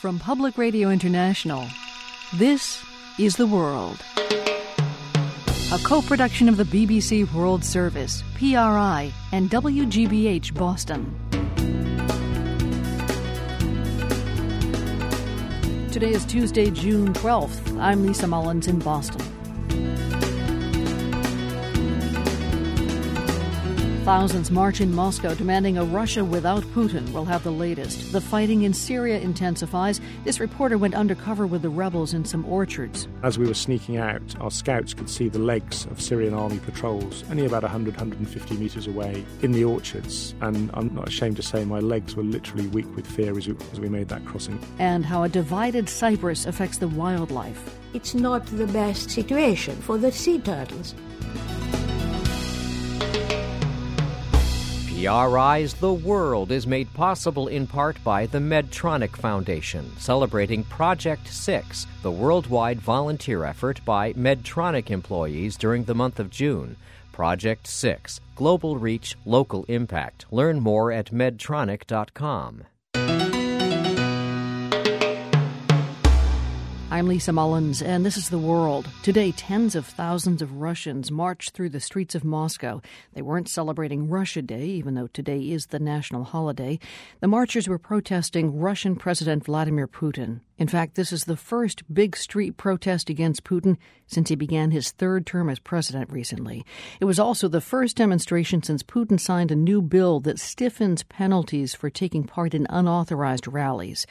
From Public Radio International, this is The World. A co production of the BBC World Service, PRI, and WGBH Boston. Today is Tuesday, June 12th. I'm Lisa Mullins in Boston. Thousands march in Moscow demanding a Russia without Putin. We'll have the latest. The fighting in Syria intensifies. This reporter went undercover with the rebels in some orchards. As we were sneaking out, our scouts could see the legs of Syrian army patrols only about 100, 150 metres away in the orchards. And I'm not ashamed to say my legs were literally weak with fear as we, as we made that crossing. And how a divided Cyprus affects the wildlife. It's not the best situation for the sea turtles. PRI's The World is made possible in part by the Medtronic Foundation, celebrating Project 6, the worldwide volunteer effort by Medtronic employees during the month of June. Project 6 Global Reach, Local Impact. Learn more at medtronic.com. I'm Lisa Mullins, and this is The World. Today, tens of thousands of Russians marched through the streets of Moscow. They weren't celebrating Russia Day, even though today is the national holiday. The marchers were protesting Russian President Vladimir Putin. In fact, this is the first big street protest against Putin since he began his third term as president recently. It was also the first demonstration since Putin signed a new bill that stiffens penalties for taking part in unauthorized rallies.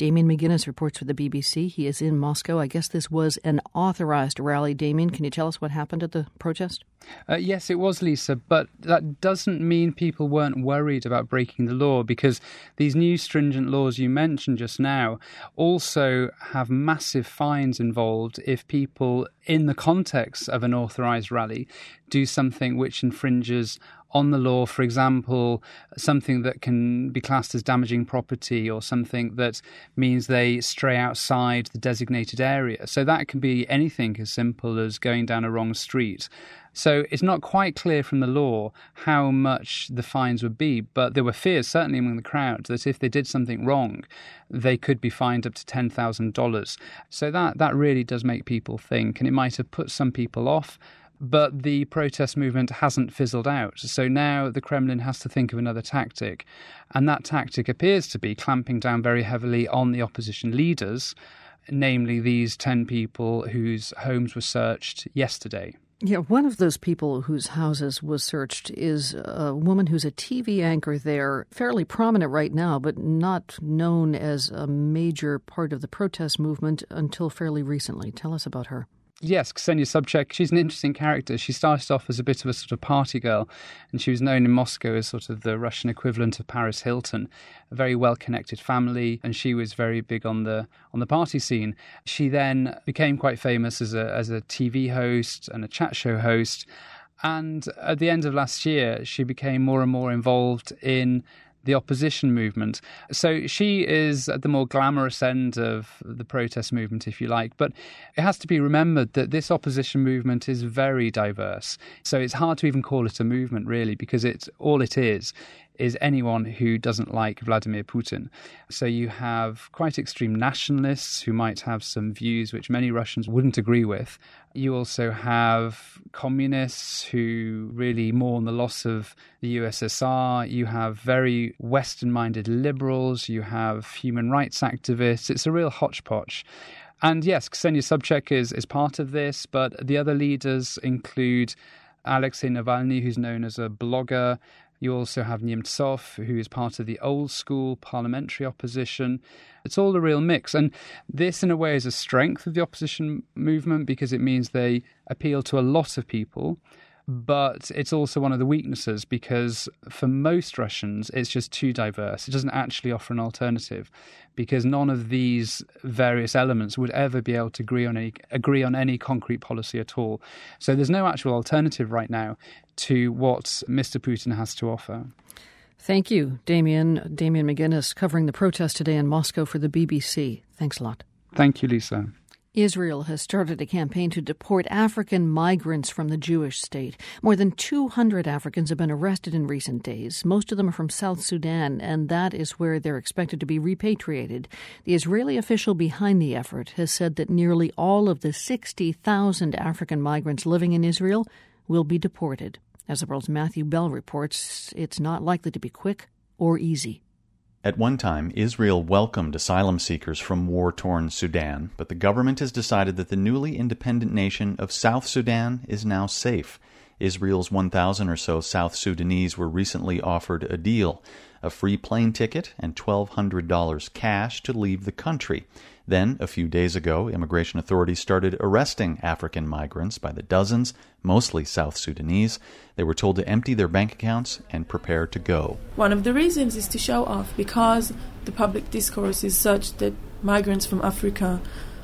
Damien McGuinness reports for the BBC. He is in Moscow. I guess this was an authorized rally. Damien, can you tell us what happened at the protest? Uh, yes, it was, Lisa, but that doesn't mean people weren't worried about breaking the law because these new stringent laws you mentioned just now also have massive fines involved if people, in the context of an authorized rally, do something which infringes on the law, for example, something that can be classed as damaging property or something that means they stray outside the designated area. So that can be anything as simple as going down a wrong street. So it's not quite clear from the law how much the fines would be, but there were fears, certainly among the crowd, that if they did something wrong, they could be fined up to $10,000. So that, that really does make people think, and it might have put some people off but the protest movement hasn't fizzled out. So now the Kremlin has to think of another tactic. And that tactic appears to be clamping down very heavily on the opposition leaders, namely these 10 people whose homes were searched yesterday. Yeah, one of those people whose houses was searched is a woman who's a TV anchor there, fairly prominent right now, but not known as a major part of the protest movement until fairly recently. Tell us about her. Yes, Ksenia Sobchak, she's an interesting character. She started off as a bit of a sort of party girl, and she was known in Moscow as sort of the Russian equivalent of Paris Hilton, a very well connected family, and she was very big on the on the party scene. She then became quite famous as a as a TV host and a chat show host. And at the end of last year, she became more and more involved in the opposition movement. So she is at the more glamorous end of the protest movement, if you like. But it has to be remembered that this opposition movement is very diverse. So it's hard to even call it a movement, really, because it's all it is is anyone who doesn't like Vladimir Putin. So you have quite extreme nationalists who might have some views which many Russians wouldn't agree with. You also have communists who really mourn the loss of the USSR. You have very Western minded liberals. You have human rights activists. It's a real hodgepodge. And yes, Ksenia Sobchak is, is part of this, but the other leaders include Alexei Navalny, who's known as a blogger, you also have Nemtsov, who is part of the old school parliamentary opposition. It's all a real mix. And this, in a way, is a strength of the opposition movement because it means they appeal to a lot of people but it's also one of the weaknesses because for most Russians, it's just too diverse. It doesn't actually offer an alternative because none of these various elements would ever be able to agree on any agree on any concrete policy at all. So there's no actual alternative right now to what Mr. Putin has to offer. Thank you, Damien. Damien McGuinness covering the protest today in Moscow for the BBC. Thanks a lot. Thank you, Lisa. Israel has started a campaign to deport African migrants from the Jewish state. More than 200 Africans have been arrested in recent days. Most of them are from South Sudan, and that is where they're expected to be repatriated. The Israeli official behind the effort has said that nearly all of the 60,000 African migrants living in Israel will be deported. As the world's Matthew Bell reports, it's not likely to be quick or easy. At one time, Israel welcomed asylum seekers from war torn Sudan, but the government has decided that the newly independent nation of South Sudan is now safe. Israel's 1,000 or so South Sudanese were recently offered a deal a free plane ticket and $1,200 cash to leave the country. Then, a few days ago, immigration authorities started arresting African migrants by the dozens, mostly South Sudanese. They were told to empty their bank accounts and prepare to go. One of the reasons is to show off because the public discourse is such that migrants from Africa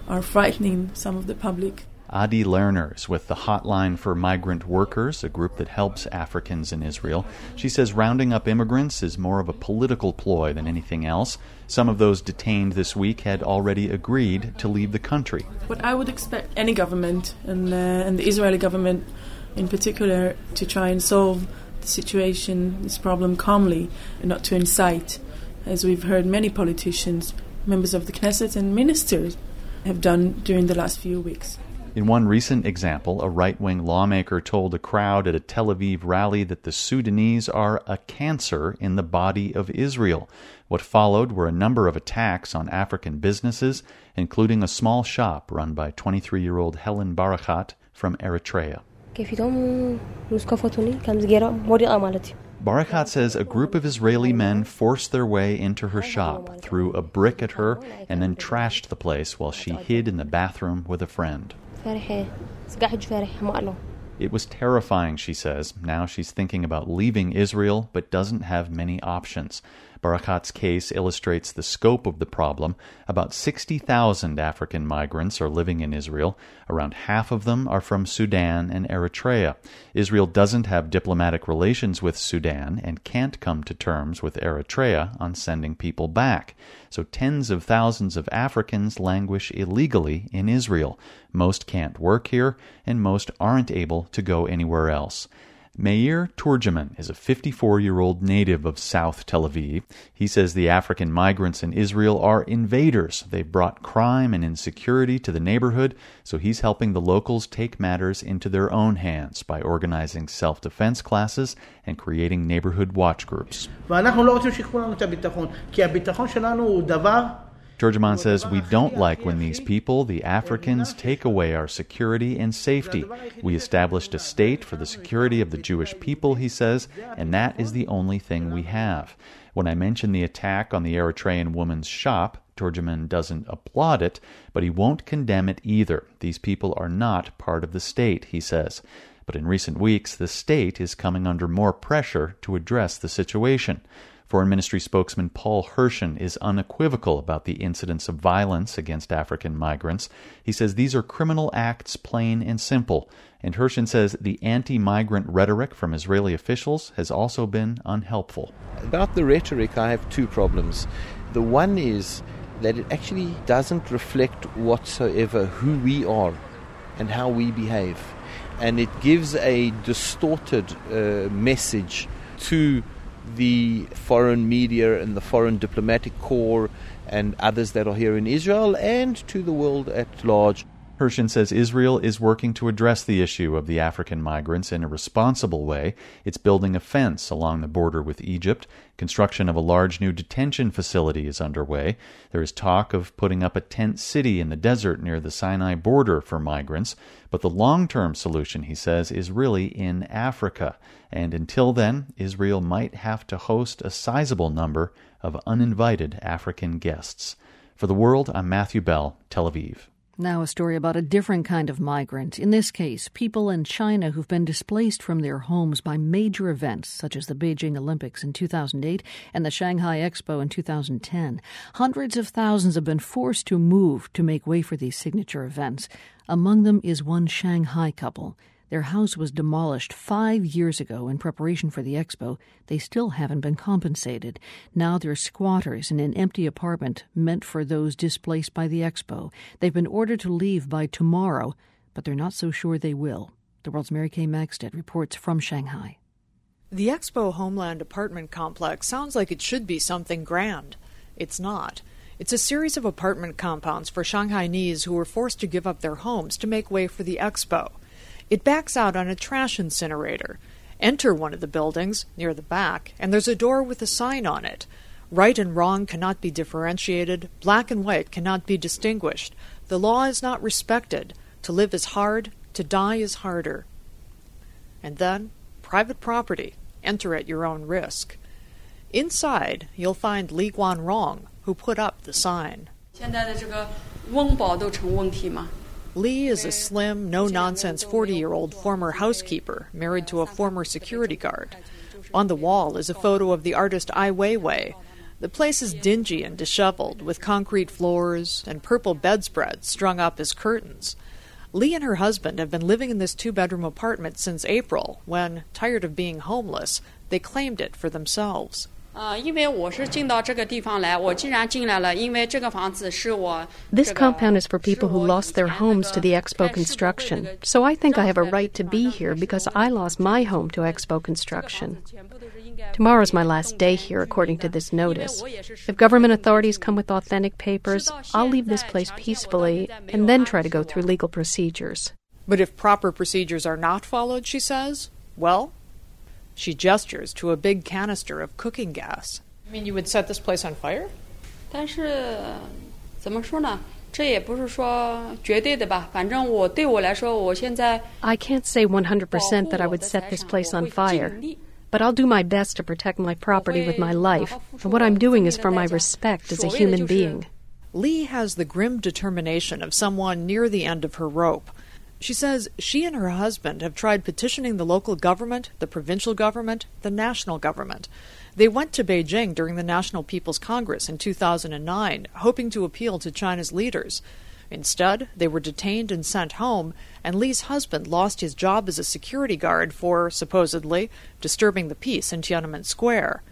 are frightening some of the public. Adi Lerner is with the Hotline for Migrant Workers, a group that helps Africans in Israel. She says rounding up immigrants is more of a political ploy than anything else. Some of those detained this week had already agreed to leave the country. What I would expect any government, and, uh, and the Israeli government in particular, to try and solve the situation, this problem calmly, and not to incite, as we've heard many politicians, members of the Knesset, and ministers have done during the last few weeks. In one recent example, a right wing lawmaker told a crowd at a Tel Aviv rally that the Sudanese are a cancer in the body of Israel. What followed were a number of attacks on African businesses, including a small shop run by 23 year old Helen Barakat from Eritrea. Barakat says a group of Israeli men forced their way into her shop, threw a brick at her, and then trashed the place while she hid in the bathroom with a friend. It was terrifying, she says. Now she's thinking about leaving Israel, but doesn't have many options. Barakat's case illustrates the scope of the problem. About 60,000 African migrants are living in Israel. Around half of them are from Sudan and Eritrea. Israel doesn't have diplomatic relations with Sudan and can't come to terms with Eritrea on sending people back. So tens of thousands of Africans languish illegally in Israel. Most can't work here, and most aren't able to go anywhere else. Meir Turgeman is a 54 year old native of South Tel Aviv. He says the African migrants in Israel are invaders. They've brought crime and insecurity to the neighborhood, so he's helping the locals take matters into their own hands by organizing self defense classes and creating neighborhood watch groups. Turgeman says, We don't like when these people, the Africans, take away our security and safety. We established a state for the security of the Jewish people, he says, and that is the only thing we have. When I mention the attack on the Eritrean woman's shop, Turgeman doesn't applaud it, but he won't condemn it either. These people are not part of the state, he says. But in recent weeks, the state is coming under more pressure to address the situation. Foreign Ministry spokesman Paul Hirschson is unequivocal about the incidents of violence against African migrants. He says these are criminal acts, plain and simple. And Hirschson says the anti migrant rhetoric from Israeli officials has also been unhelpful. About the rhetoric, I have two problems. The one is that it actually doesn't reflect whatsoever who we are and how we behave. And it gives a distorted uh, message to the foreign media and the foreign diplomatic corps and others that are here in Israel and to the world at large. Hirschson says Israel is working to address the issue of the African migrants in a responsible way. It's building a fence along the border with Egypt. Construction of a large new detention facility is underway. There is talk of putting up a tent city in the desert near the Sinai border for migrants. But the long term solution, he says, is really in Africa. And until then, Israel might have to host a sizable number of uninvited African guests. For the world, I'm Matthew Bell, Tel Aviv. Now, a story about a different kind of migrant. In this case, people in China who've been displaced from their homes by major events such as the Beijing Olympics in 2008 and the Shanghai Expo in 2010. Hundreds of thousands have been forced to move to make way for these signature events. Among them is one Shanghai couple. Their house was demolished five years ago in preparation for the expo. They still haven't been compensated. Now they're squatters in an empty apartment meant for those displaced by the expo. They've been ordered to leave by tomorrow, but they're not so sure they will. The world's Mary Kay Magistad reports from Shanghai. The Expo Homeland apartment complex sounds like it should be something grand. It's not. It's a series of apartment compounds for Shanghainese who were forced to give up their homes to make way for the expo. It backs out on a trash incinerator. Enter one of the buildings, near the back, and there's a door with a sign on it. Right and wrong cannot be differentiated, black and white cannot be distinguished. The law is not respected. To live is hard, to die is harder. And then, private property. Enter at your own risk. Inside, you'll find Li Guanrong, who put up the sign. 现在的这个温饱都成问题嘛。 Lee is a slim, no nonsense 40 year old former housekeeper married to a former security guard. On the wall is a photo of the artist Ai Weiwei. The place is dingy and disheveled, with concrete floors and purple bedspreads strung up as curtains. Lee and her husband have been living in this two bedroom apartment since April, when, tired of being homeless, they claimed it for themselves. This compound is for people who lost their homes to the Expo construction. So I think I have a right to be here because I lost my home to Expo construction. Tomorrow is my last day here, according to this notice. If government authorities come with authentic papers, I'll leave this place peacefully and then try to go through legal procedures. But if proper procedures are not followed, she says, well, she gestures to a big canister of cooking gas. I mean, you would set this place on fire? 但是怎么说呢？这也不是说绝对的吧。反正我对我来说，我现在 I can't say 100% that I would set this place on fire. But I'll do my best to protect my property with my life, and what I'm doing is for my respect as a human being. Lee has the grim determination of someone near the end of her rope. She says she and her husband have tried petitioning the local government, the provincial government, the national government. They went to Beijing during the National People's Congress in 2009, hoping to appeal to China's leaders. Instead, they were detained and sent home, and Lee's husband lost his job as a security guard for, supposedly, disturbing the peace in Tiananmen Square.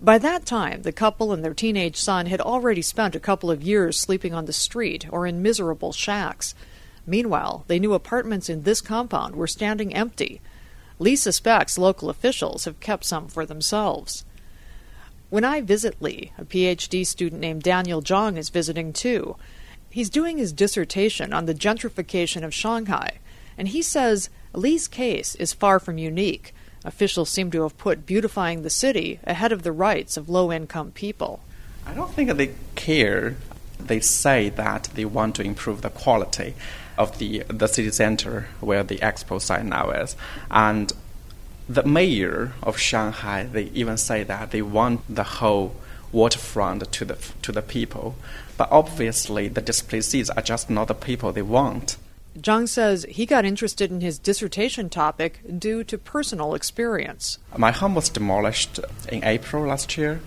By that time, the couple and their teenage son had already spent a couple of years sleeping on the street or in miserable shacks. Meanwhile, they knew apartments in this compound were standing empty. Lee suspects local officials have kept some for themselves. When I visit Lee, a PhD student named Daniel Zhang is visiting too. He's doing his dissertation on the gentrification of Shanghai, and he says Lee's case is far from unique. Officials seem to have put beautifying the city ahead of the rights of low income people. I don't think they care. They say that they want to improve the quality of the the city center where the expo site now is, and the mayor of Shanghai they even say that they want the whole waterfront to the to the people, but obviously the displacees are just not the people they want. Zhang says he got interested in his dissertation topic due to personal experience. My home was demolished in April last year,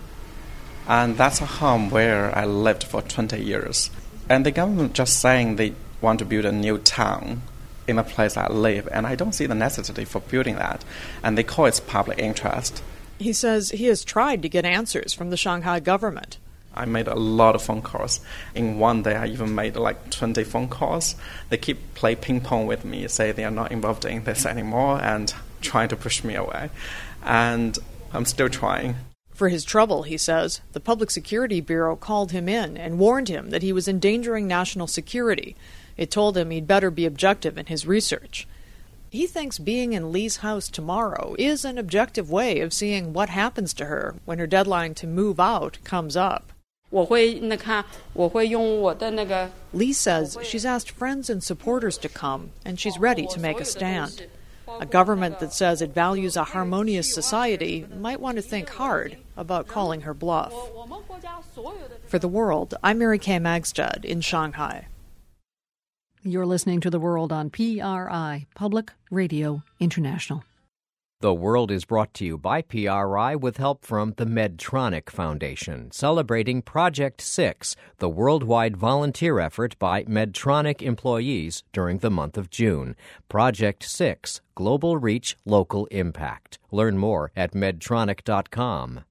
and that's a home where I lived for 20 years. And the government just saying they want to build a new town in the place I live, and I don't see the necessity for building that. And they call it public interest. He says he has tried to get answers from the Shanghai government. I made a lot of phone calls. In one day, I even made like 20 phone calls. They keep play ping pong with me, say they are not involved in this anymore, and trying to push me away. And I'm still trying. For his trouble, he says, the Public Security Bureau called him in and warned him that he was endangering national security. It told him he'd better be objective in his research. He thinks being in Lee's house tomorrow is an objective way of seeing what happens to her when her deadline to move out comes up. Lee says she's asked friends and supporters to come, and she's ready to make a stand. A government that says it values a harmonious society might want to think hard about calling her bluff. For the world, I'm Mary Kay Magistad in Shanghai. You're listening to The World on PRI, Public Radio International. The World is brought to you by PRI with help from the Medtronic Foundation, celebrating Project 6, the worldwide volunteer effort by Medtronic employees during the month of June. Project 6, Global Reach, Local Impact. Learn more at medtronic.com.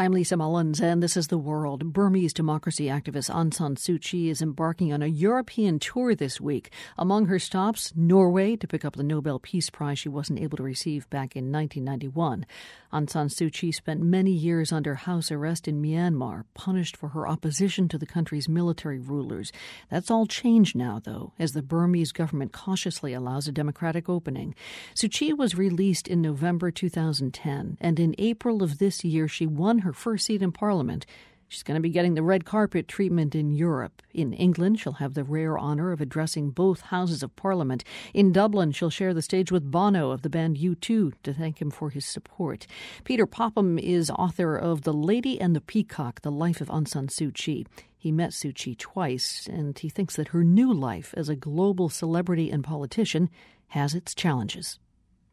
I'm Lisa Mullins, and this is The World. Burmese democracy activist Aung San Suu Kyi is embarking on a European tour this week. Among her stops, Norway to pick up the Nobel Peace Prize she wasn't able to receive back in 1991. Aung San Suu Kyi spent many years under house arrest in Myanmar, punished for her opposition to the country's military rulers. That's all changed now, though, as the Burmese government cautiously allows a democratic opening. Suu Kyi was released in November 2010, and in April of this year she won her her first seat in Parliament. She's going to be getting the red carpet treatment in Europe. In England, she'll have the rare honor of addressing both houses of Parliament. In Dublin, she'll share the stage with Bono of the band U2 to thank him for his support. Peter Popham is author of The Lady and the Peacock The Life of Aung San Suu Kyi. He met Suu Kyi twice, and he thinks that her new life as a global celebrity and politician has its challenges.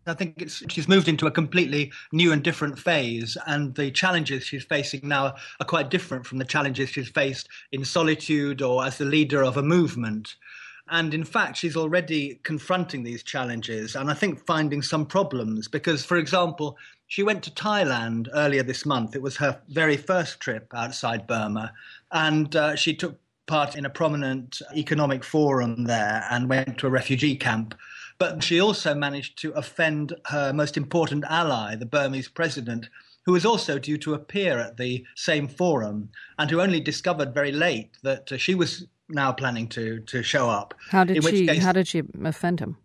I think she's moved into a completely new and different phase, and the challenges she's facing now are quite different from the challenges she's faced in solitude or as the leader of a movement. And in fact, she's already confronting these challenges and I think finding some problems because, for example, she went to Thailand earlier this month. It was her very first trip outside Burma, and uh, she took part in a prominent economic forum there and went to a refugee camp but she also managed to offend her most important ally, the Burmese president, who was also due to appear at the same forum and who only discovered very late that uh, she was now planning to to show up. How did she? Case, how did she offend him?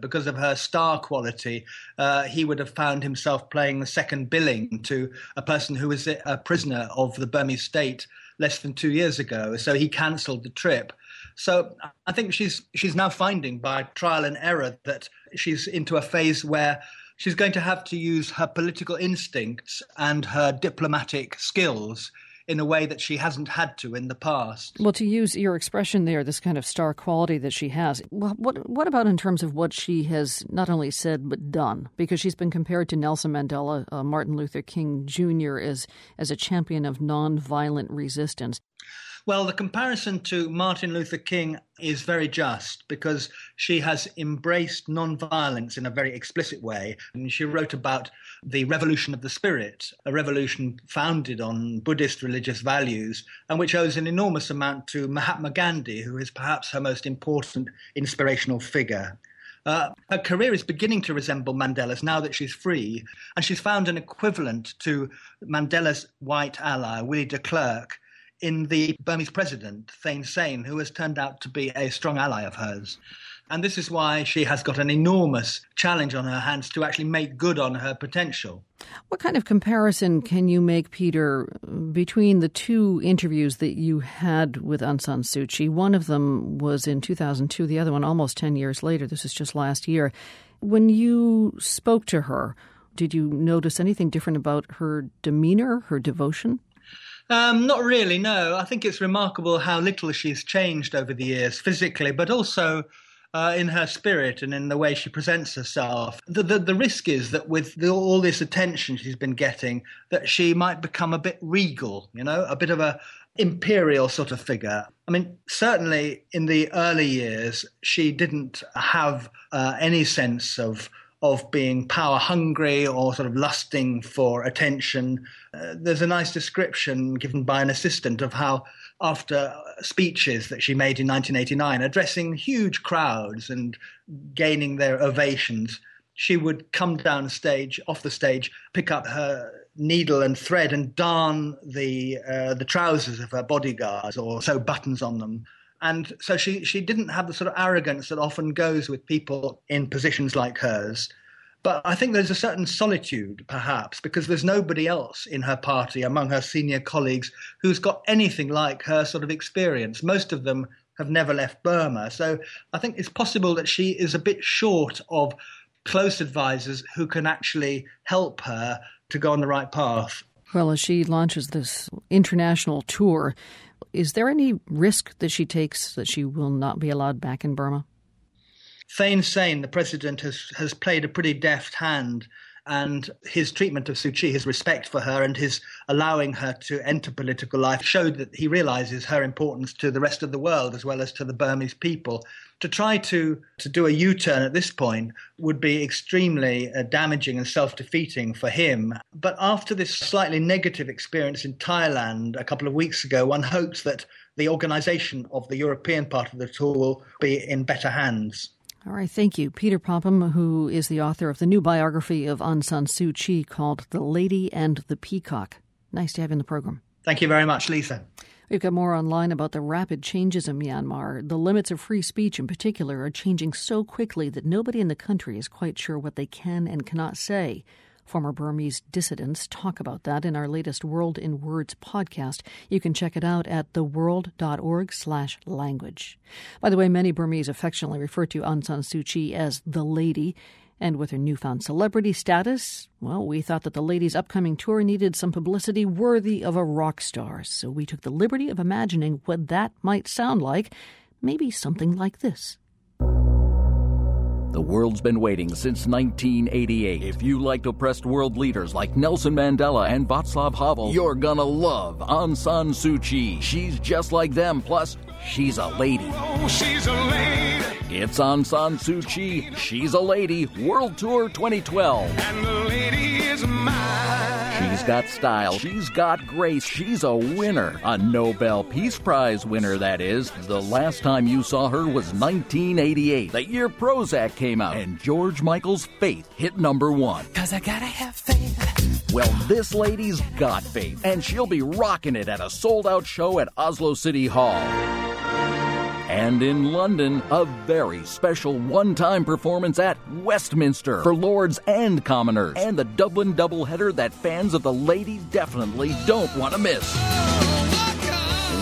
Because of her star quality, uh, he would have found himself playing the second billing to a person who was a prisoner of the Burmese state less than two years ago. So he cancelled the trip. So I think she's she's now finding by trial and error that she's into a phase where she's going to have to use her political instincts and her diplomatic skills in a way that she hasn't had to in the past. Well, to use your expression there, this kind of star quality that she has, what what about in terms of what she has not only said but done? Because she's been compared to Nelson Mandela, uh, Martin Luther King Jr. as as a champion of nonviolent resistance. Well, the comparison to Martin Luther King is very just because she has embraced nonviolence in a very explicit way. And she wrote about the revolution of the spirit, a revolution founded on Buddhist religious values, and which owes an enormous amount to Mahatma Gandhi, who is perhaps her most important inspirational figure. Uh, her career is beginning to resemble Mandela's now that she's free, and she's found an equivalent to Mandela's white ally, Willie de Klerk, in the Burmese president, Thein Sein, who has turned out to be a strong ally of hers. And this is why she has got an enormous challenge on her hands to actually make good on her potential. What kind of comparison can you make, Peter, between the two interviews that you had with Aung San Suu Kyi? One of them was in 2002, the other one almost 10 years later. This is just last year. When you spoke to her, did you notice anything different about her demeanor, her devotion? Um, not really, no. I think it's remarkable how little she's changed over the years physically, but also uh, in her spirit and in the way she presents herself. The, the, the risk is that with the, all this attention she's been getting, that she might become a bit regal, you know, a bit of a imperial sort of figure. I mean, certainly in the early years, she didn't have uh, any sense of of being power hungry or sort of lusting for attention. Uh, there's a nice description given by an assistant of how, after speeches that she made in 1989, addressing huge crowds and gaining their ovations, she would come down stage, off the stage, pick up her needle and thread and darn the uh, the trousers of her bodyguards or sew buttons on them and so she, she didn't have the sort of arrogance that often goes with people in positions like hers. But I think there's a certain solitude, perhaps, because there's nobody else in her party among her senior colleagues who's got anything like her sort of experience. Most of them have never left Burma. So I think it's possible that she is a bit short of close advisors who can actually help her to go on the right path. Well, as she launches this international tour, is there any risk that she takes that she will not be allowed back in Burma? Thein Sein, the president, has, has played a pretty deft hand and his treatment of Suu Kyi, his respect for her, and his allowing her to enter political life showed that he realizes her importance to the rest of the world as well as to the Burmese people. To try to, to do a U turn at this point would be extremely uh, damaging and self defeating for him. But after this slightly negative experience in Thailand a couple of weeks ago, one hopes that the organization of the European part of the tour will be in better hands. All right, thank you. Peter Popham, who is the author of the new biography of Aung San Suu Kyi called The Lady and the Peacock. Nice to have you in the program. Thank you very much, Lisa. We've got more online about the rapid changes in Myanmar. The limits of free speech, in particular, are changing so quickly that nobody in the country is quite sure what they can and cannot say. Former Burmese dissidents talk about that in our latest World in Words podcast. You can check it out at theworld.org slash language. By the way, many Burmese affectionately refer to Aung San Suu Kyi as the lady. And with her newfound celebrity status, well, we thought that the lady's upcoming tour needed some publicity worthy of a rock star. So we took the liberty of imagining what that might sound like. Maybe something like this. The world's been waiting since 1988. If you liked oppressed world leaders like Nelson Mandela and Václav Havel, you're gonna love Aung San Suu Kyi. She's just like them, plus, she's a lady. Oh, she's a lady. It's Aung San Suu Kyi, She's a Lady, World Tour 2012. And the lady is mine. She's got style. She's got grace. She's a winner. A Nobel Peace Prize winner, that is. The last time you saw her was 1988, the year Prozac came out, and George Michael's Faith hit number one. Cause I gotta have faith. Well, this lady's got faith, and she'll be rocking it at a sold out show at Oslo City Hall. And in London, a very special one time performance at Westminster for Lords and Commoners, and the Dublin doubleheader that fans of the lady definitely don't want to miss.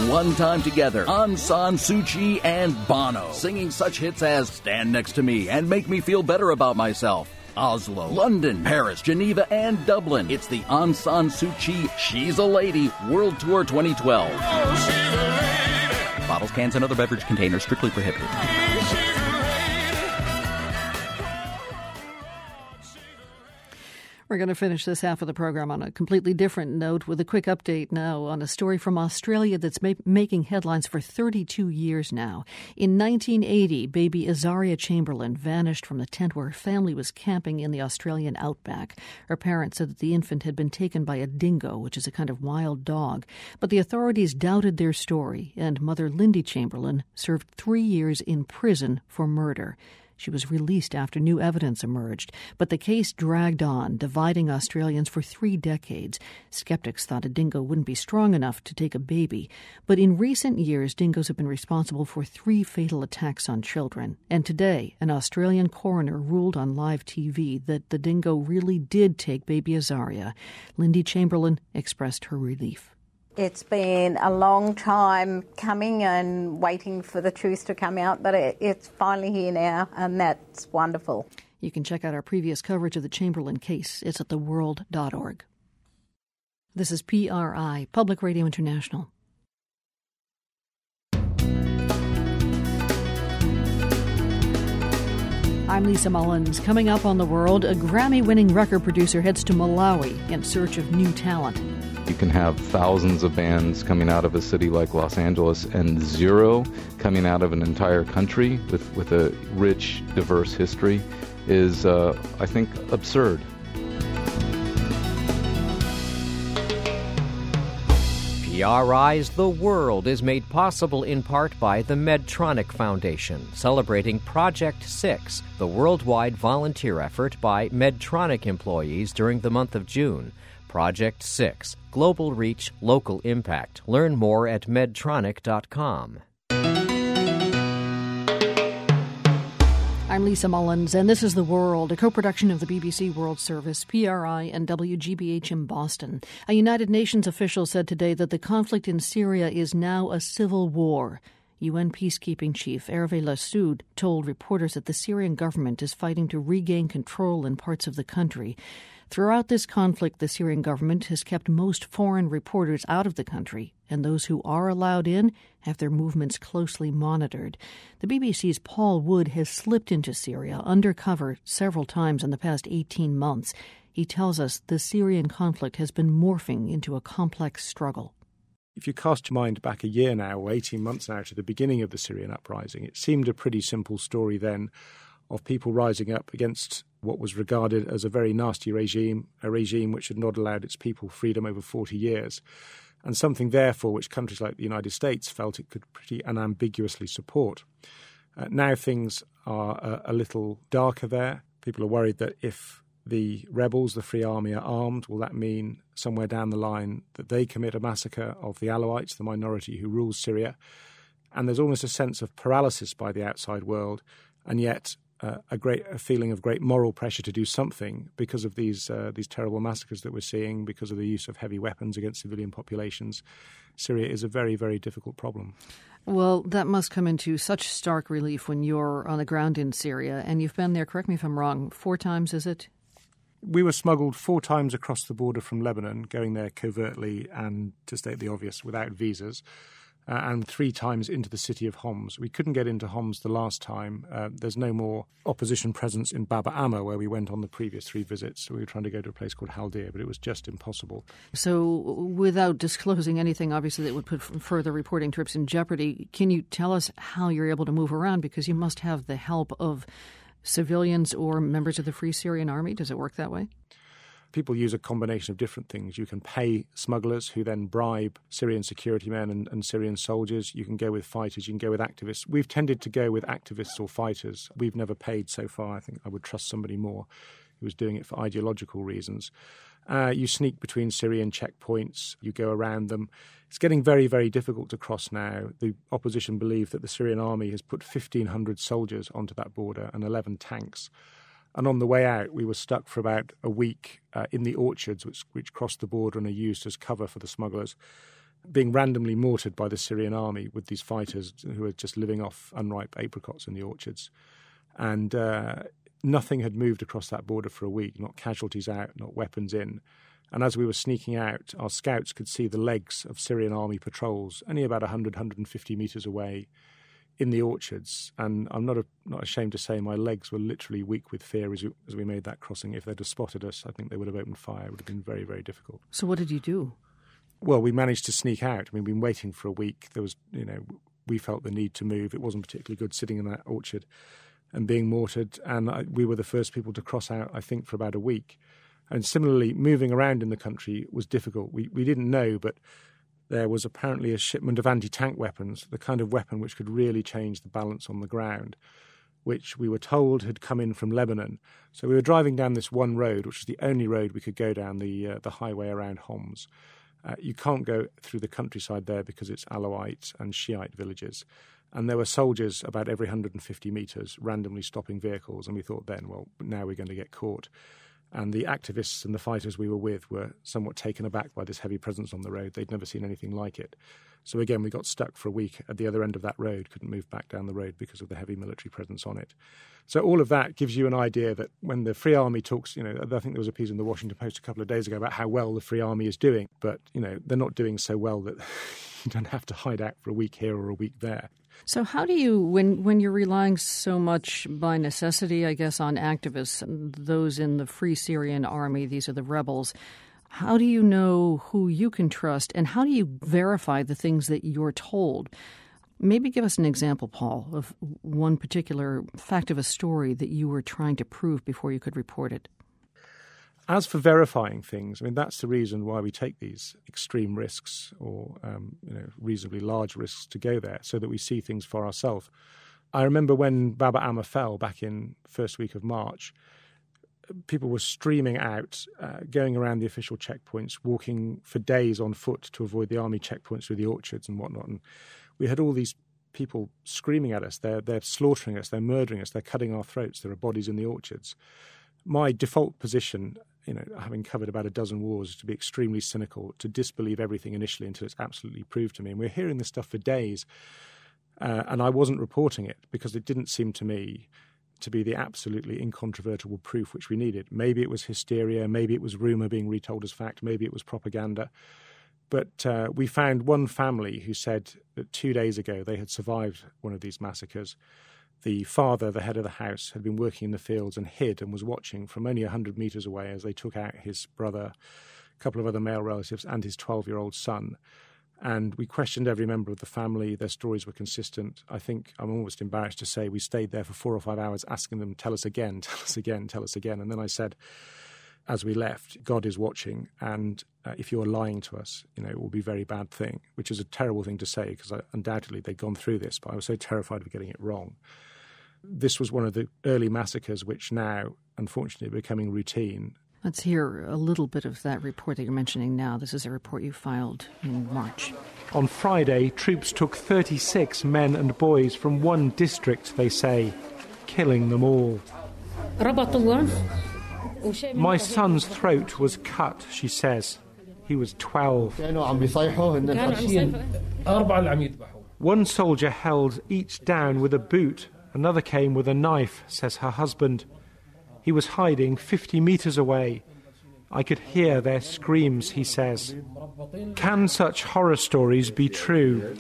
One time together, Aung San Suu Kyi and Bono, singing such hits as Stand Next to Me and Make Me Feel Better About Myself. Oslo, London, Paris, Geneva, and Dublin. It's the Aung San Suu She's a Lady World Tour 2012. Bottles, cans, and other beverage containers strictly prohibited. We're going to finish this half of the program on a completely different note with a quick update now on a story from Australia that's ma- making headlines for 32 years now. In 1980, baby Azaria Chamberlain vanished from the tent where her family was camping in the Australian outback. Her parents said that the infant had been taken by a dingo, which is a kind of wild dog. But the authorities doubted their story, and mother Lindy Chamberlain served three years in prison for murder. She was released after new evidence emerged, but the case dragged on, dividing Australians for three decades. Skeptics thought a dingo wouldn't be strong enough to take a baby, but in recent years, dingoes have been responsible for three fatal attacks on children. And today, an Australian coroner ruled on live TV that the dingo really did take baby Azaria. Lindy Chamberlain expressed her relief. It's been a long time coming and waiting for the truth to come out, but it, it's finally here now, and that's wonderful. You can check out our previous coverage of the Chamberlain case. It's at theworld.org. This is PRI, Public Radio International. I'm Lisa Mullins. Coming up on The World, a Grammy winning record producer heads to Malawi in search of new talent. You can have thousands of bands coming out of a city like Los Angeles and zero coming out of an entire country with, with a rich, diverse history is, uh, I think, absurd. PRI's The World is made possible in part by the Medtronic Foundation, celebrating Project 6, the worldwide volunteer effort by Medtronic employees during the month of June. Project 6 Global Reach, Local Impact. Learn more at medtronic.com. I'm Lisa Mullins, and this is The World, a co production of the BBC World Service, PRI, and WGBH in Boston. A United Nations official said today that the conflict in Syria is now a civil war. UN peacekeeping chief Hervé Ladsous told reporters that the Syrian government is fighting to regain control in parts of the country. Throughout this conflict, the Syrian government has kept most foreign reporters out of the country, and those who are allowed in have their movements closely monitored. The BBC's Paul Wood has slipped into Syria undercover several times in the past 18 months. He tells us the Syrian conflict has been morphing into a complex struggle. If you cast your mind back a year now, or 18 months now, to the beginning of the Syrian uprising, it seemed a pretty simple story then of people rising up against what was regarded as a very nasty regime, a regime which had not allowed its people freedom over 40 years, and something, therefore, which countries like the United States felt it could pretty unambiguously support. Uh, now things are a, a little darker there. People are worried that if the rebels, the Free Army, are armed, will that mean somewhere down the line that they commit a massacre of the Alawites, the minority who rules Syria? And there's almost a sense of paralysis by the outside world, and yet uh, a great a feeling of great moral pressure to do something because of these uh, these terrible massacres that we're seeing, because of the use of heavy weapons against civilian populations. Syria is a very very difficult problem. Well, that must come into such stark relief when you're on the ground in Syria, and you've been there. Correct me if I'm wrong. Four times, is it? We were smuggled four times across the border from Lebanon, going there covertly and, to state the obvious, without visas uh, and three times into the city of Homs. We couldn't get into Homs the last time. Uh, there's no more opposition presence in Baba Amr, where we went on the previous three visits. we were trying to go to a place called Haldia, but it was just impossible. So, without disclosing anything, obviously, that would put further reporting trips in jeopardy, can you tell us how you're able to move around? Because you must have the help of civilians or members of the Free Syrian Army. Does it work that way? People use a combination of different things. You can pay smugglers who then bribe Syrian security men and, and, Syrian soldiers. You can go with fighters. You can go with activists. We've tended to go with activists or fighters. We've never paid so far. I think I would trust somebody more who was doing it for ideological reasons. Uh, you sneak between Syrian checkpoints, you go around them. It's getting very, very difficult to cross now. The opposition believe that the Syrian army has put 1,500 soldiers onto that border and 11 tanks. And on the way out, we were stuck for about a week uh, in the orchards, which, which crossed the border and are used as cover for the smugglers, being randomly mortared by the Syrian army with these fighters who were just living off unripe apricots in the orchards. And uh, nothing had moved across that border for a week, not casualties out, not weapons in. And as we were sneaking out, our scouts could see the legs of Syrian army patrols only about 100, 150 metres away in the orchards, and I'm not a, not ashamed to say my legs were literally weak with fear as we, as we made that crossing. If they'd have spotted us, I think they would have opened fire. It would have been very very difficult. So what did you do? Well, we managed to sneak out. I mean, we've been waiting for a week. There was, you know, we felt the need to move. It wasn't particularly good sitting in that orchard and being mortared, and I, we were the first people to cross out. I think for about a week. And similarly, moving around in the country was difficult. We we didn't know, but there was apparently a shipment of anti tank weapons, the kind of weapon which could really change the balance on the ground, which we were told had come in from Lebanon. So we were driving down this one road, which was the only road we could go down, the, uh, the highway around Homs. Uh, you can't go through the countryside there because it's Alawite and Shiite villages. And there were soldiers about every 150 metres randomly stopping vehicles. And we thought then, well, now we're going to get caught. And the activists and the fighters we were with were somewhat taken aback by this heavy presence on the road. They'd never seen anything like it. So again, we got stuck for a week at the other end of that road, couldn't move back down the road because of the heavy military presence on it. So all of that gives you an idea that when the Free Army talks, you know, I think there was a piece in the Washington Post a couple of days ago about how well the Free Army is doing, but you know, they're not doing so well that you don't have to hide out for a week here or a week there. So, how do you, when when you're relying so much by necessity, I guess, on activists, those in the Free Syrian Army, these are the rebels. How do you know who you can trust, and how do you verify the things that you're told? Maybe give us an example, Paul, of one particular fact of a story that you were trying to prove before you could report it. As for verifying things, I mean that's the reason why we take these extreme risks or um, you know reasonably large risks to go there, so that we see things for ourselves. I remember when Baba Amr fell back in first week of March, people were streaming out, uh, going around the official checkpoints, walking for days on foot to avoid the army checkpoints through the orchards and whatnot. And we had all these people screaming at us. They're they're slaughtering us. They're murdering us. They're cutting our throats. There are bodies in the orchards. My default position you know, having covered about a dozen wars, to be extremely cynical, to disbelieve everything initially until it's absolutely proved to me. And we're hearing this stuff for days. Uh, and I wasn't reporting it because it didn't seem to me to be the absolutely incontrovertible proof which we needed. Maybe it was hysteria, maybe it was rumor being retold as fact, maybe it was propaganda. But uh, we found one family who said that two days ago they had survived one of these massacres. The father, the head of the house, had been working in the fields and hid and was watching from only 100 metres away as they took out his brother, a couple of other male relatives, and his 12 year old son. And we questioned every member of the family. Their stories were consistent. I think I'm almost embarrassed to say we stayed there for four or five hours asking them, tell us again, tell us again, tell us again. And then I said, as we left, God is watching, and uh, if you're lying to us, you know, it will be a very bad thing, which is a terrible thing to say because undoubtedly they'd gone through this, but I was so terrified of getting it wrong. This was one of the early massacres, which now, unfortunately, are becoming routine. Let's hear a little bit of that report that you're mentioning now. This is a report you filed in March. On Friday, troops took 36 men and boys from one district, they say, killing them all. My son's throat was cut, she says. He was 12. One soldier held each down with a boot, another came with a knife, says her husband. He was hiding 50 meters away. I could hear their screams, he says. Can such horror stories be true?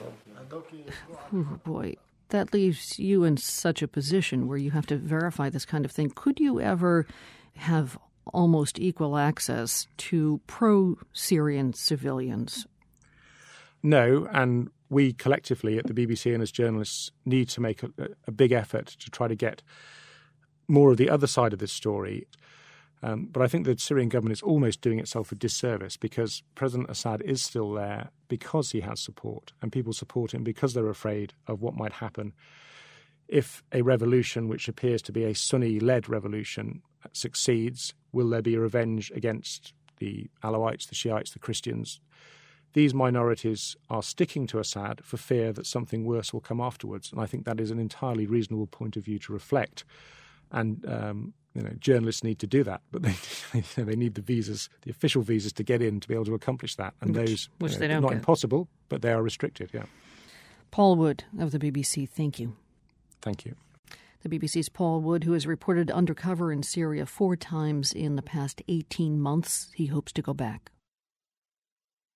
Oh boy, that leaves you in such a position where you have to verify this kind of thing. Could you ever have almost equal access to pro Syrian civilians? No, and we collectively at the BBC and as journalists need to make a, a big effort to try to get more of the other side of this story. Um, but I think the Syrian government is almost doing itself a disservice because President Assad is still there because he has support, and people support him because they're afraid of what might happen if a revolution, which appears to be a Sunni led revolution, succeeds. Will there be revenge against the Alawites, the Shiites, the Christians? These minorities are sticking to Assad for fear that something worse will come afterwards. And I think that is an entirely reasonable point of view to reflect and um, you know journalists need to do that, but they they need the visas, the official visas, to get in to be able to accomplish that, and which, those which you know, they don't not get. impossible, but they are restricted. Yeah. Paul Wood of the BBC, thank you. Thank you. The BBC's Paul Wood, who has reported undercover in Syria four times in the past 18 months, he hopes to go back.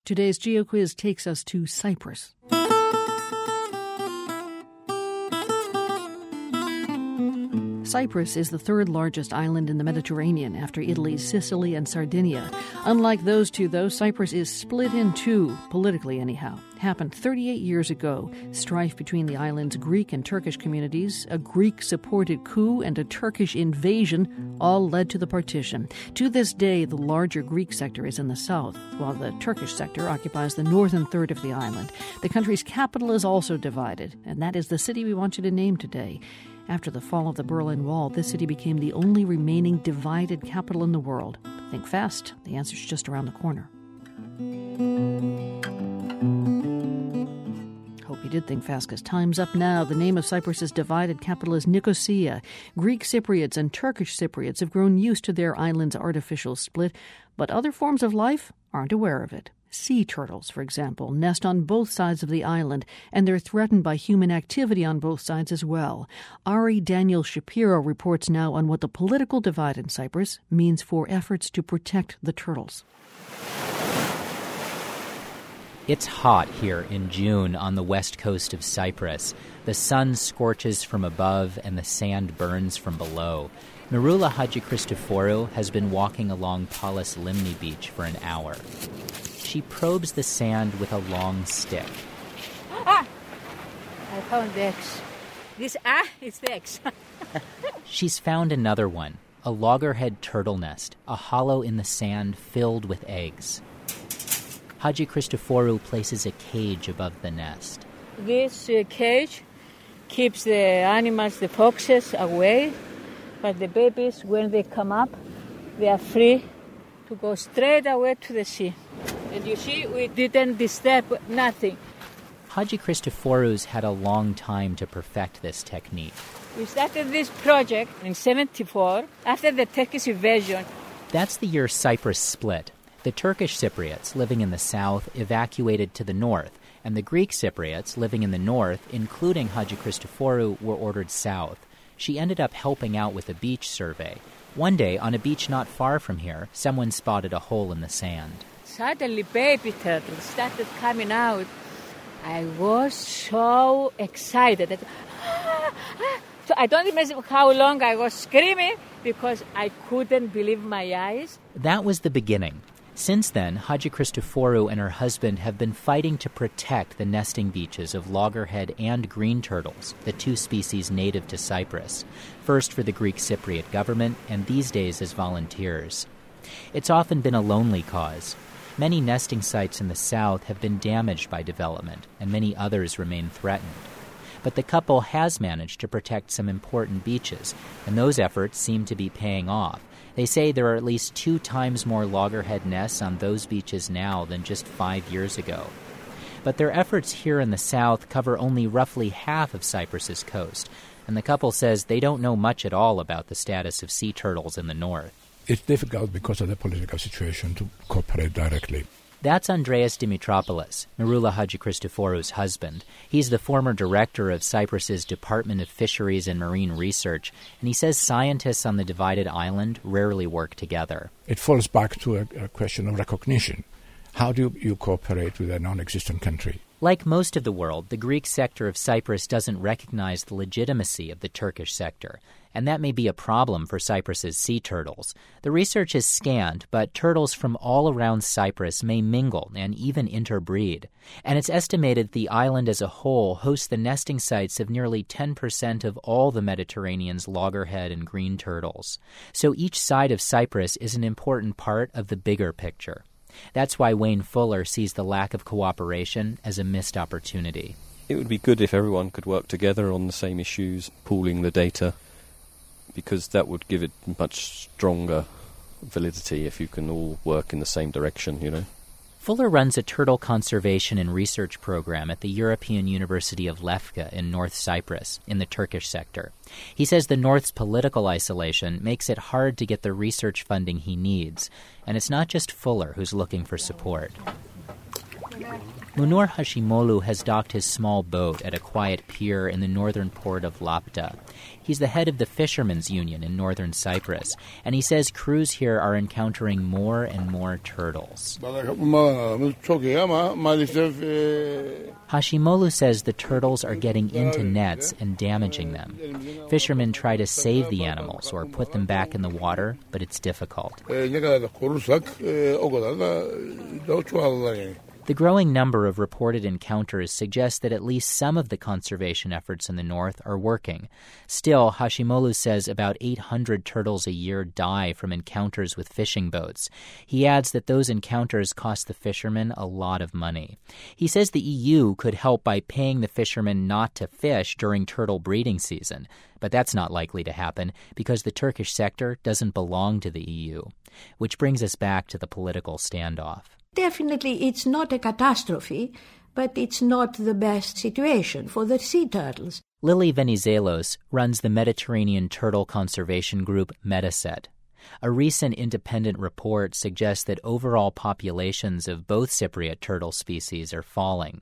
Today's GeoQuiz takes us to Cyprus. Cyprus is the third largest island in the Mediterranean after Italy's Sicily and Sardinia. Unlike those two, though, Cyprus is split in two, politically anyhow. Happened 38 years ago. Strife between the island's Greek and Turkish communities, a Greek supported coup, and a Turkish invasion all led to the partition. To this day, the larger Greek sector is in the south, while the Turkish sector occupies the northern third of the island. The country's capital is also divided, and that is the city we want you to name today. After the fall of the Berlin Wall, this city became the only remaining divided capital in the world. Think fast, the answer's just around the corner. Hope you did think fast, because time's up now. The name of Cyprus's divided capital is Nicosia. Greek Cypriots and Turkish Cypriots have grown used to their island's artificial split, but other forms of life aren't aware of it. Sea turtles, for example, nest on both sides of the island, and they're threatened by human activity on both sides as well. Ari Daniel Shapiro reports now on what the political divide in Cyprus means for efforts to protect the turtles. It's hot here in June on the west coast of Cyprus. The sun scorches from above and the sand burns from below. Myroula Hadjichristophorou has been walking along Palas Limni Beach for an hour. She probes the sand with a long stick. Ah! I found the eggs. This ah is the eggs. She's found another one, a loggerhead turtle nest, a hollow in the sand filled with eggs. Hadjichristophorou places a cage above the nest. this uh, cage keeps the animals, the foxes, away, but the babies, when they come up, they are free to go straight away to the sea. And you see, we didn't disturb nothing. Hadjichristophorou's had a long time to perfect this technique. We started this project in 74 after the Turkish invasion. That's the year Cyprus split. The Turkish Cypriots living in the south evacuated to the north, and the Greek Cypriots living in the north, including Hadjichristophorou, were ordered south. She ended up helping out with a beach survey. One day, on a beach not far from here, someone spotted a hole in the sand. Suddenly, baby turtles started coming out. I was so excited. That, ah, ah. So I don't remember how long I was screaming because I couldn't believe my eyes. That was the beginning. Since then, Hadjichristophorou and her husband have been fighting to protect the nesting beaches of loggerhead and green turtles, the two species native to Cyprus, first for the Greek Cypriot government and these days as volunteers. It's often been a lonely cause. Many nesting sites in the south have been damaged by development, and many others remain threatened. But the couple has managed to protect some important beaches, and those efforts seem to be paying off. They say there are at least two times more loggerhead nests on those beaches now than just five years ago. But their efforts here in the south cover only roughly half of Cyprus's coast, and the couple says they don't know much at all about the status of sea turtles in the north. It's difficult because of the political situation to cooperate directly. That's Andreas Demetropoulos, Myroula Hadjichristophorou's husband. He's the former director of Cyprus's Department of Fisheries and Marine Research, and he says scientists on the divided island rarely work together. It falls back to a, a question of recognition. How do you cooperate with a non existent country? Like most of the world, the Greek sector of Cyprus doesn't recognize the legitimacy of the Turkish sector, and that may be a problem for Cyprus's sea turtles. The research is scanned, but turtles from all around Cyprus may mingle and even interbreed. And it's estimated the island as a whole hosts the nesting sites of nearly 10% of all the Mediterranean's loggerhead and green turtles. So each side of Cyprus is an important part of the bigger picture. That's why Wayne Fuller sees the lack of cooperation as a missed opportunity. It would be good if everyone could work together on the same issues, pooling the data, because that would give it much stronger validity if you can all work in the same direction, you know. Fuller runs a turtle conservation and research program at the European University of Lefke in North Cyprus, in the Turkish sector. He says the North's political isolation makes it hard to get the research funding he needs, and it's not just Fuller who's looking for support. Munur Hashimolu has docked his small boat at a quiet pier in the northern port of Lapta. He's the head of the Fishermen's Union in northern Cyprus, and he says crews here are encountering more and more turtles. Hashimolu says the turtles are getting into nets and damaging them. Fishermen try to save the animals or put them back in the water, but it's difficult. The growing number of reported encounters suggests that at least some of the conservation efforts in the north are working. Still, Hashimolu says about 800 turtles a year die from encounters with fishing boats. He adds that those encounters cost the fishermen a lot of money. He says the EU could help by paying the fishermen not to fish during turtle breeding season, but that's not likely to happen because the Turkish sector doesn't belong to the EU. Which brings us back to the political standoff. Definitely, it's not a catastrophe, but it's not the best situation for the sea turtles. Lily Venizelos runs the Mediterranean Turtle Conservation Group MEDASSET. A recent independent report suggests that overall populations of both Cypriot turtle species are falling.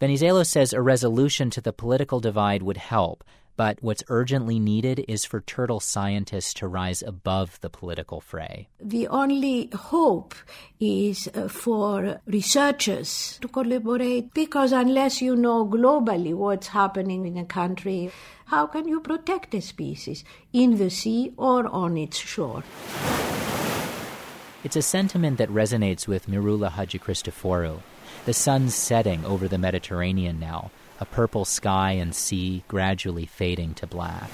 Venizelos says a resolution to the political divide would help, but what's urgently needed is for turtle scientists to rise above the political fray. The only hope is uh, for researchers to collaborate because unless you know globally what's happening in a country, how can you protect a species in the sea or on its shore? It's a sentiment that resonates with Myroula Hadjichristophorou. The sun's setting over the Mediterranean now, a purple sky and sea gradually fading to black.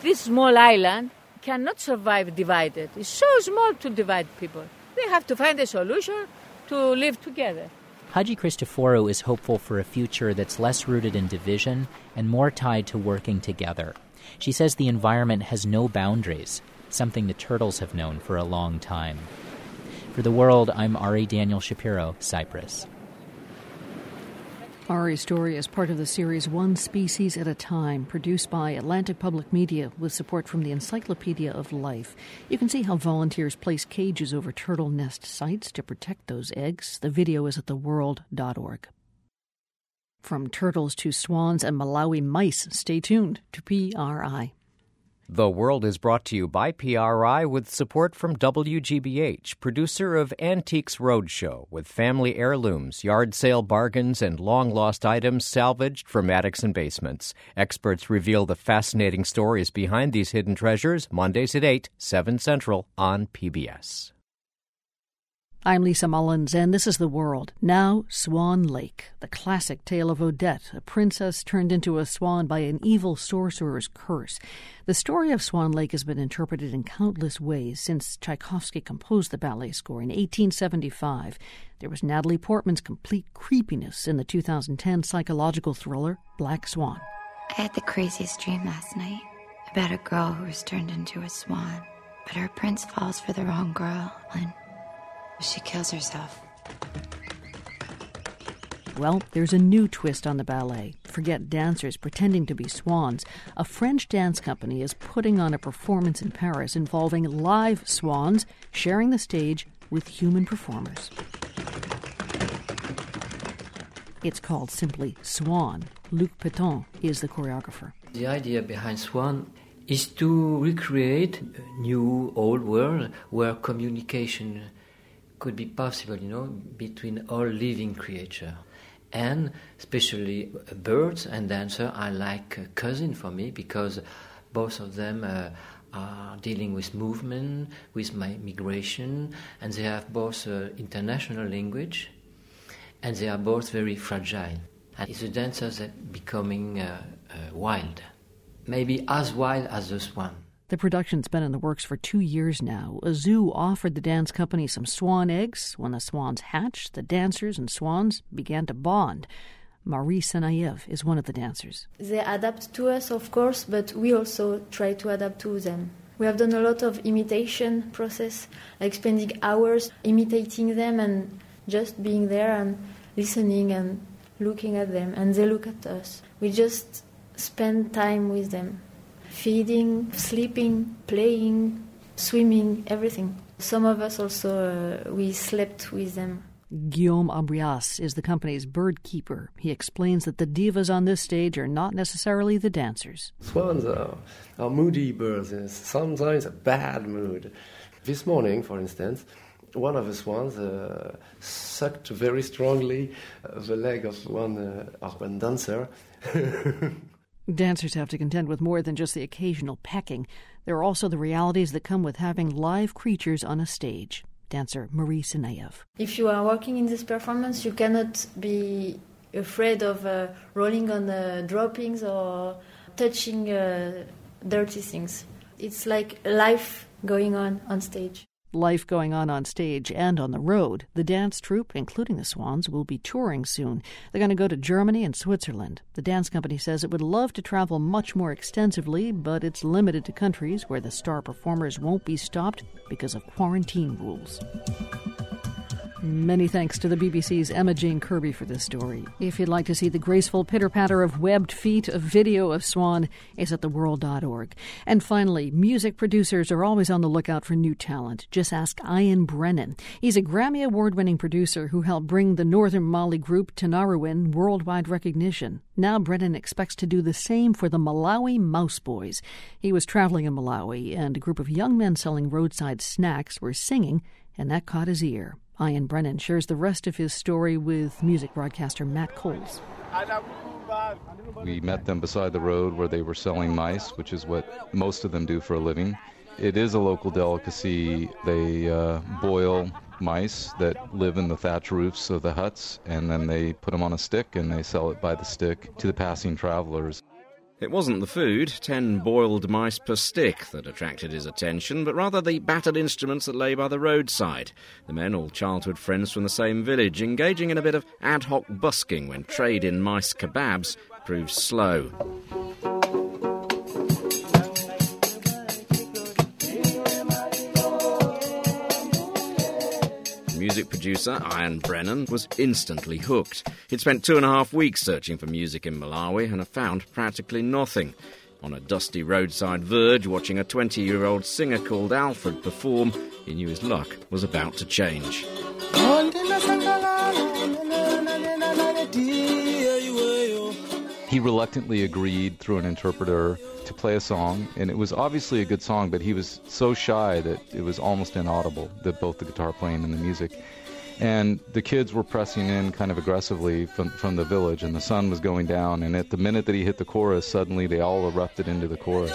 This small island cannot survive divided. It's so small to divide people. They have to find a solution to live together. Hadjichristophorou is hopeful for a future that's less rooted in division and more tied to working together. She says the environment has no boundaries, something the turtles have known for a long time. For the world, I'm Ari Daniel Shapiro, Cyprus. Ari's story is part of the series One Species at a Time, produced by Atlantic Public Media with support from the Encyclopedia of Life. You can see how volunteers place cages over turtle nest sites to protect those eggs. The video is at theworld.org. From turtles to swans and Malawi mice, stay tuned to PRI. The World is brought to you by PRI with support from WGBH, producer of Antiques Roadshow, with family heirlooms, yard sale bargains, and long lost items salvaged from attics and basements. Experts reveal the fascinating stories behind these hidden treasures, Mondays at 8, 7 Central on PBS. I'm Lisa Mullins, and this is The World. Now, Swan Lake, the classic tale of Odette, a princess turned into a swan by an evil sorcerer's curse. The story of Swan Lake has been interpreted in countless ways since Tchaikovsky composed the ballet score in 1875. There was Natalie Portman's complete creepiness in the 2010 psychological thriller Black Swan. I had the craziest dream last night about a girl who was turned into a swan, but her prince falls for the wrong girl and she kills herself. Well, there's a new twist on the ballet. Forget dancers pretending to be swans. A French dance company is putting on a performance in Paris involving live swans sharing the stage with human performers. It's called simply Swan. Luc Petton is the choreographer. The idea behind Swan is to recreate a new old world where communication could be possible, you know, between all living creatures. And especially birds and dancer are like cousin for me because both of them uh, are dealing with movement, with migration, and they have both uh, international language, and they are both very fragile. And it's the dancers that becoming uh, uh, wild, maybe as wild as the swan. The production's been in the works for two years now. A zoo offered the dance company some swan eggs. When the swans hatched, the dancers and swans began to bond. Marie Senayev is one of the dancers. They adapt to us, of course, but we also try to adapt to them. We have done a lot of imitation process, like spending hours imitating them and just being there and listening and looking at them, and they look at us. We just spend time with them feeding, sleeping, playing, swimming, everything. Some of us also uh, we slept with them. Guillaume Abrias is the company's bird keeper. He explains that the divas on this stage are not necessarily the dancers. Swans are, are moody birds, sometimes a bad mood. This morning, for instance, one of the swans uh, sucked very strongly uh, the leg of one, uh, one dancer. Dancers have to contend with more than just the occasional pecking. There are also the realities that come with having live creatures on a stage. Dancer Marie Senayev. If you are working in this performance, you cannot be afraid of uh, rolling on the droppings or touching uh, dirty things. It's like life going on on stage life going on on stage and on the road. The dance troupe, including the Swans, will be touring soon. They're going to go to Germany and Switzerland. The dance company says it would love to travel much more extensively, but it's limited to countries where the star performers won't be stopped because of quarantine rules. Many thanks to the BBC's Emma Jane Kirby for this story. If you'd like to see the graceful pitter patter of webbed feet, a video of Swan is at theworld.org. And finally, music producers are always on the lookout for new talent. Just ask Ian Brennan. He's a Grammy Award winning producer who helped bring the Northern Mali group Tinariwen worldwide recognition. Now Brennan expects to do the same for the Malawi Mouse Boys. He was traveling in Malawi, and a group of young men selling roadside snacks were singing, and that caught his ear. Ian Brennan shares the rest of his story with music broadcaster Matt Coles. We met them beside the road where they were selling mice, which is what most of them do for a living. It is a local delicacy. They uh, boil mice that live in the thatch roofs of the huts, and then they put them on a stick and they sell it by the stick to the passing travelers. It wasn't the food, ten boiled mice per stick, that attracted his attention, but rather the battered instruments that lay by the roadside. The men, all childhood friends from the same village, engaging in a bit of ad hoc busking when trade in mice kebabs proved slow. Music producer Ian Brennan was instantly hooked. He'd spent two and a half weeks searching for music in Malawi and had found practically nothing. On a dusty roadside verge, watching a 20 year old singer called Alfred perform, he knew his luck was about to change. Oh, he reluctantly agreed through an interpreter to play a song, and it was obviously a good song, but he was so shy that it was almost inaudible, that both the guitar playing and the music. And the kids were pressing in kind of aggressively from, from the village, and the sun was going down. And at the minute that he hit the chorus, suddenly they all erupted into the chorus.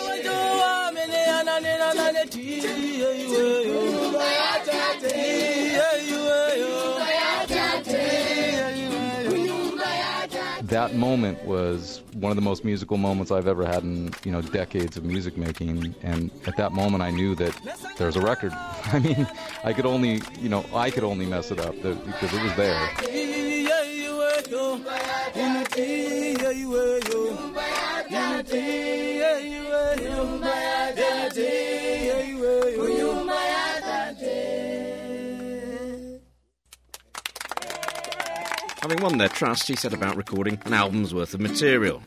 That moment was one of the most musical moments I've ever had in you know decades of music making. And at that moment, I knew that there's a record. I mean, I could only you know I could only mess it up because it was there. Having won their trust, he set about recording an album's worth of material.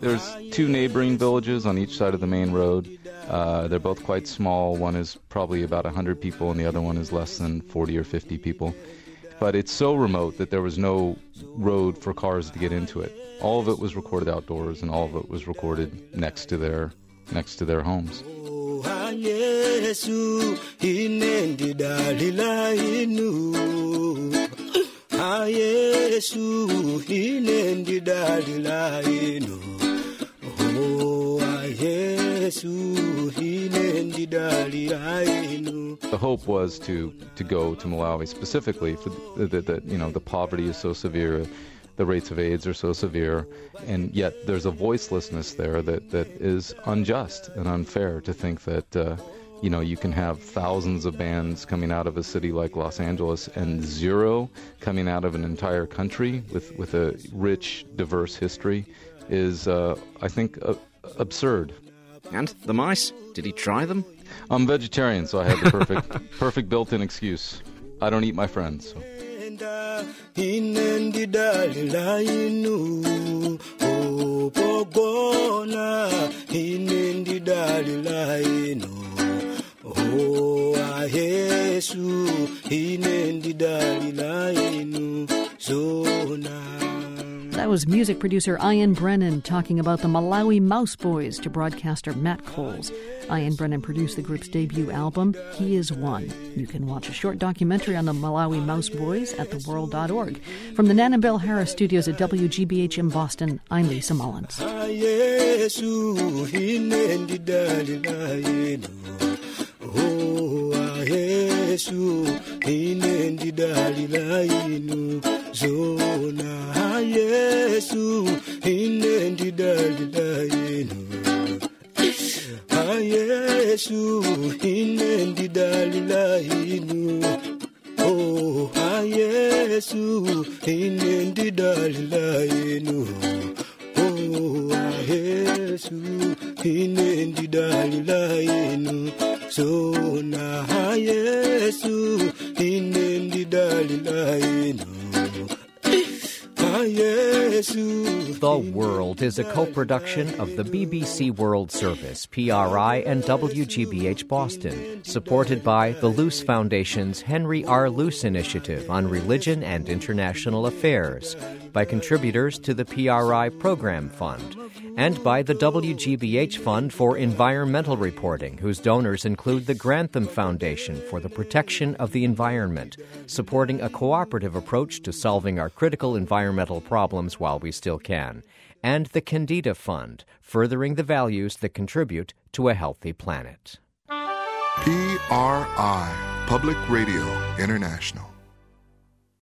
There's two neighboring villages on each side of the main road. Uh, they're both quite small. One is probably about 100 people, and the other one is less than 40 or 50 people. But it's so remote that there was no road for cars to get into it. All of it was recorded outdoors, and all of it was recorded next to their next to their homes. The hope was to, to go to Malawi specifically for the, the, the, you know the poverty is so severe, the rates of AIDS are so severe, and yet there's a voicelessness there that, that is unjust and unfair to think that uh, you know you can have thousands of bands coming out of a city like Los Angeles and zero coming out of an entire country with with a rich, diverse history is uh, I think uh, absurd. And the mice? Did he try them? I'm vegetarian, so I have the perfect perfect built-in excuse. I don't eat my friends. So. That was music producer Ian Brennan talking about the Malawi Mouse Boys to broadcaster Matt Coles. Ian Brennan produced the group's debut album, He Is One. You can watch a short documentary on the Malawi Mouse Boys at theworld.org. From the Nan and Bill Harris studios at WGBH in Boston, I'm Lisa Mullins. Yesu ine ndidalila inu zona yesu ine ndidalila inu yesu ine ndidalila inu oh yesu ine ndidalila inu oh yesu ine ndidalila inu zona yesu ine ndidalila inu The World is a co production of the BBC World Service, PRI, and WGBH Boston, supported by the Luce Foundation's Henry R. Luce Initiative on Religion and International Affairs, by contributors to the PRI Program Fund, and by the WGBH Fund for Environmental Reporting, whose donors include the Grantham Foundation for the Protection of the Environment, supporting a cooperative approach to solving our critical environmental problems while we still can, and the Kendeda Fund, furthering the values that contribute to a healthy planet. PRI, Public Radio International.